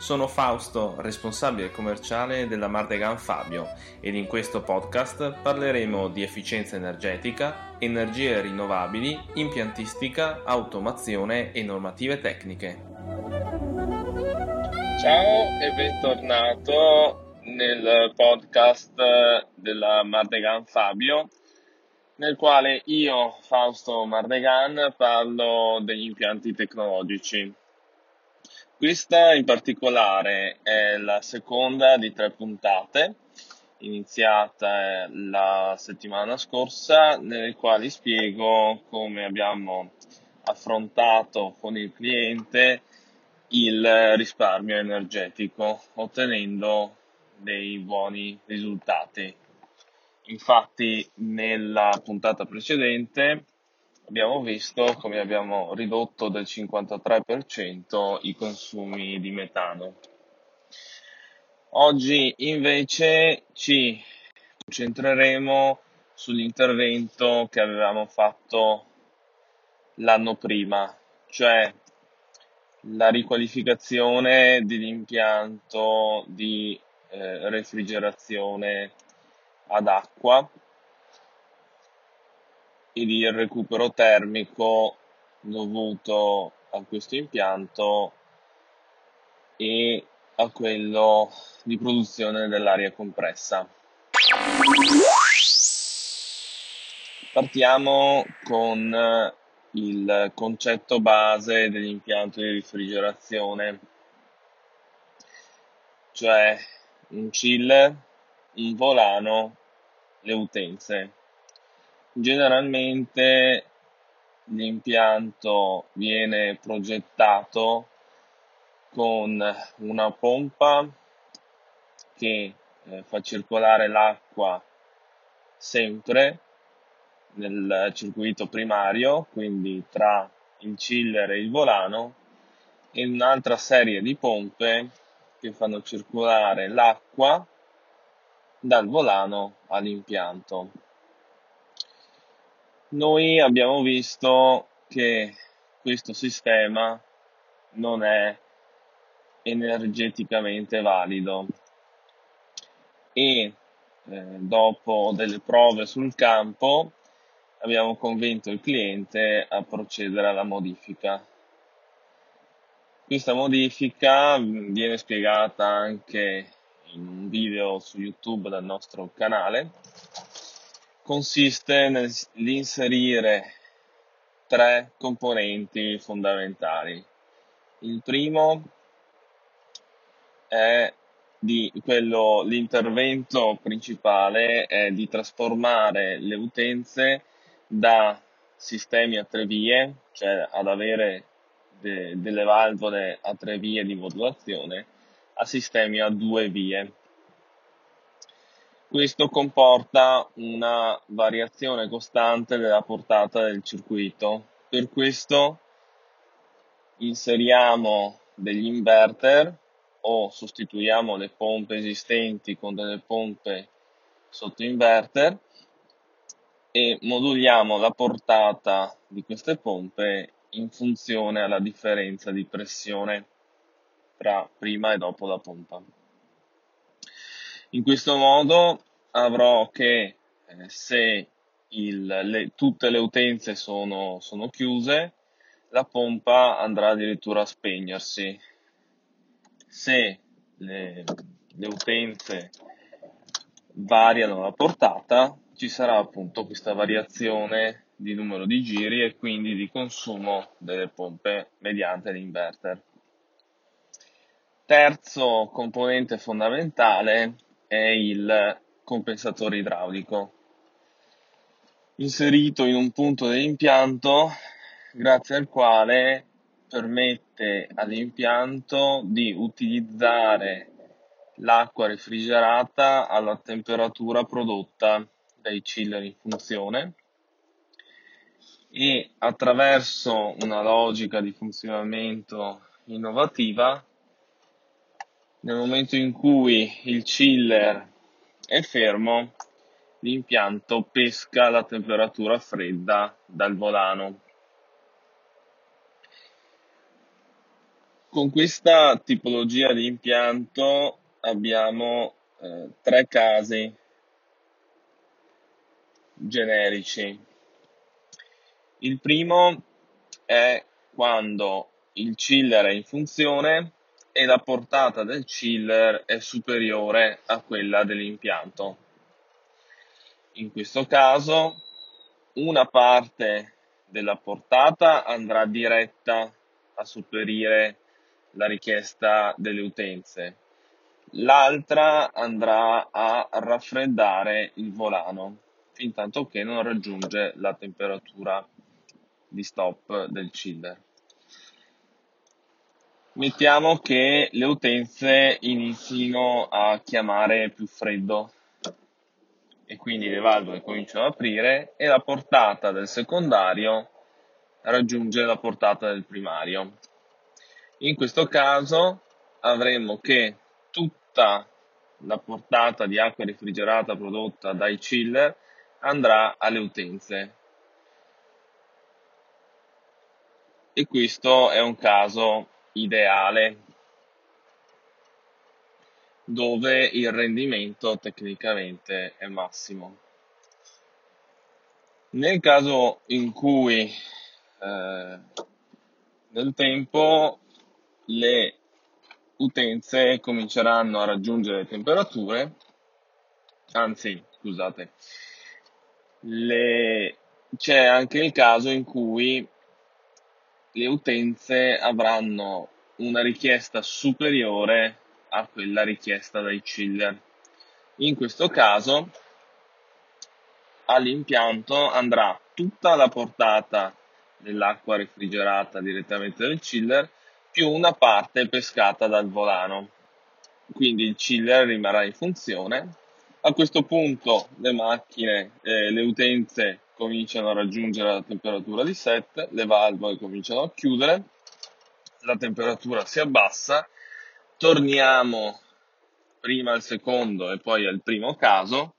Sono Fausto, responsabile commerciale della Mardegan Fabio ed in questo podcast parleremo di efficienza energetica, energie rinnovabili, impiantistica, automazione e normative tecniche. Ciao e bentornato nel podcast della Mardegan Fabio nel quale io, Fausto Mardegan, parlo degli impianti tecnologici. Questa in particolare è la seconda di tre puntate, iniziata la settimana scorsa, nelle quali spiego come abbiamo affrontato con il cliente il risparmio energetico, ottenendo dei buoni risultati. Infatti nella puntata precedente abbiamo visto come abbiamo ridotto del 53% i consumi di metano. Oggi invece ci concentreremo sull'intervento che avevamo fatto l'anno prima, cioè la riqualificazione dell'impianto di eh, refrigerazione ad acqua il recupero termico dovuto a questo impianto e a quello di produzione dell'aria compressa. Partiamo con il concetto base dell'impianto di refrigerazione, cioè un chiller, un volano le utenze. Generalmente l'impianto viene progettato con una pompa che eh, fa circolare l'acqua sempre nel circuito primario, quindi tra il chiller e il volano, e un'altra serie di pompe che fanno circolare l'acqua dal volano all'impianto. Noi abbiamo visto che questo sistema non è energeticamente valido e eh, dopo delle prove sul campo abbiamo convinto il cliente a procedere alla modifica. Questa modifica viene spiegata anche in un video su YouTube del nostro canale consiste nell'inserire tre componenti fondamentali. Il primo è di quello, l'intervento principale è di trasformare le utenze da sistemi a tre vie, cioè ad avere de, delle valvole a tre vie di modulazione, a sistemi a due vie. Questo comporta una variazione costante della portata del circuito. Per questo inseriamo degli inverter o sostituiamo le pompe esistenti con delle pompe sotto inverter e moduliamo la portata di queste pompe in funzione alla differenza di pressione tra prima e dopo la pompa. In questo modo avrò che eh, se il, le, tutte le utenze sono, sono chiuse, la pompa andrà addirittura a spegnersi. Se le, le utenze variano la portata, ci sarà appunto questa variazione di numero di giri e quindi di consumo delle pompe mediante l'inverter. Terzo componente fondamentale è il compensatore idraulico, inserito in un punto dell'impianto grazie al quale permette all'impianto di utilizzare l'acqua refrigerata alla temperatura prodotta dai chiller in funzione. E attraverso una logica di funzionamento innovativa, nel momento in cui il chiller è fermo, l'impianto pesca la temperatura fredda dal volano. Con questa tipologia di impianto abbiamo eh, tre casi generici. Il primo è quando il chiller è in funzione e la portata del chiller è superiore a quella dell'impianto. In questo caso una parte della portata andrà diretta a sopperire la richiesta delle utenze, l'altra andrà a raffreddare il volano fin tanto che non raggiunge la temperatura di stop del chiller. Mettiamo che le utenze inizino a chiamare più freddo e quindi le valvole cominciano ad aprire e la portata del secondario raggiunge la portata del primario. In questo caso avremo che tutta la portata di acqua refrigerata prodotta dai chiller andrà alle utenze. E questo è un caso ideale dove il rendimento tecnicamente è massimo. Nel caso in cui eh, nel tempo le utenze cominceranno a raggiungere temperature, anzi scusate, le, c'è anche il caso in cui le utenze avranno una richiesta superiore a quella richiesta dai chiller. In questo caso all'impianto andrà tutta la portata dell'acqua refrigerata direttamente dal chiller più una parte pescata dal volano. Quindi il chiller rimarrà in funzione. A questo punto le macchine, eh, le utenze cominciano a raggiungere la temperatura di set, le valvole cominciano a chiudere, la temperatura si abbassa, torniamo prima al secondo e poi al primo caso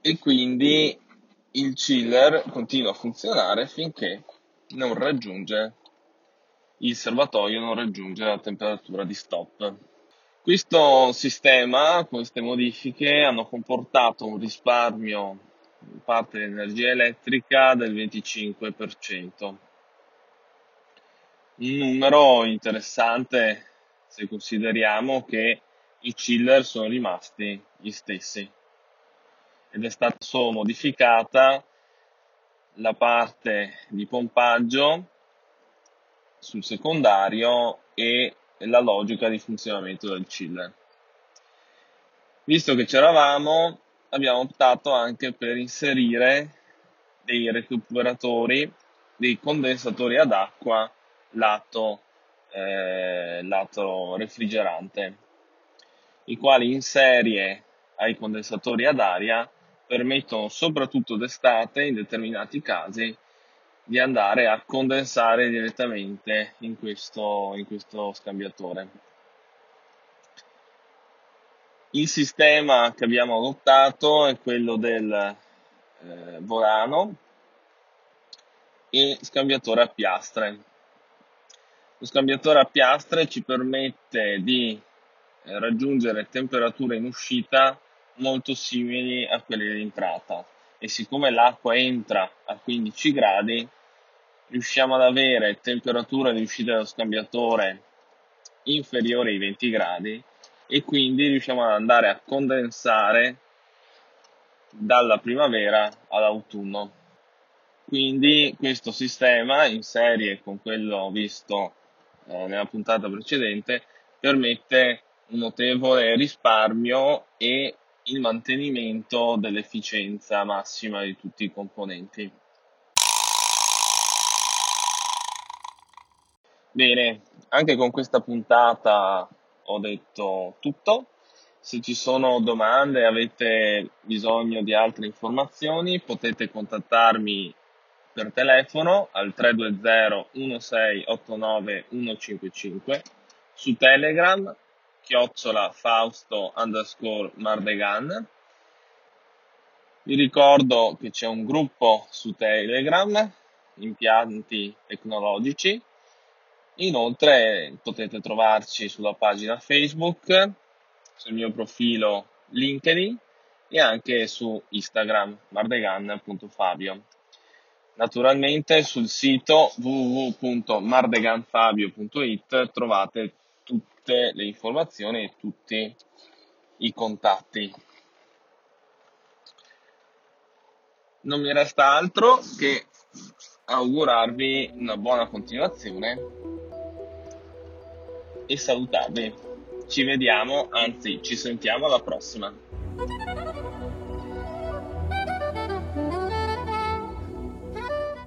e quindi il chiller continua a funzionare finché non raggiunge il serbatoio non raggiunge la temperatura di stop. Questo sistema, queste modifiche hanno comportato un risparmio in parte di energia elettrica del 25%. Un numero interessante se consideriamo che i chiller sono rimasti gli stessi ed è stata solo modificata la parte di pompaggio sul secondario e la logica di funzionamento del chiller. Visto che c'eravamo, abbiamo optato anche per inserire dei recuperatori, dei condensatori ad acqua lato, eh, lato refrigerante, i quali in serie ai condensatori ad aria permettono soprattutto d'estate, in determinati casi, di andare a condensare direttamente in questo, in questo scambiatore. Il sistema che abbiamo adottato è quello del eh, volano e scambiatore a piastre. Lo scambiatore a piastre ci permette di eh, raggiungere temperature in uscita molto simili a quelle di entrata e siccome l'acqua entra a 15 gradi riusciamo ad avere temperatura di uscita dello scambiatore inferiore ai 20 gradi e quindi riusciamo ad andare a condensare dalla primavera all'autunno. Quindi questo sistema in serie con quello visto eh, nella puntata precedente permette un notevole risparmio e il mantenimento dell'efficienza massima di tutti i componenti. Bene, anche con questa puntata ho detto tutto. Se ci sono domande e avete bisogno di altre informazioni potete contattarmi per telefono al 320 1689 155 su Telegram chiocciola Fausto underscore Mardegan. Vi ricordo che c'è un gruppo su Telegram, impianti tecnologici. Inoltre potete trovarci sulla pagina Facebook, sul mio profilo LinkedIn e anche su Instagram mardegan.fabio. Naturalmente sul sito www.mardeganfabio.it trovate tutte le informazioni e tutti i contatti. Non mi resta altro che augurarvi una buona continuazione e salutarvi. Ci vediamo, anzi ci sentiamo alla prossima.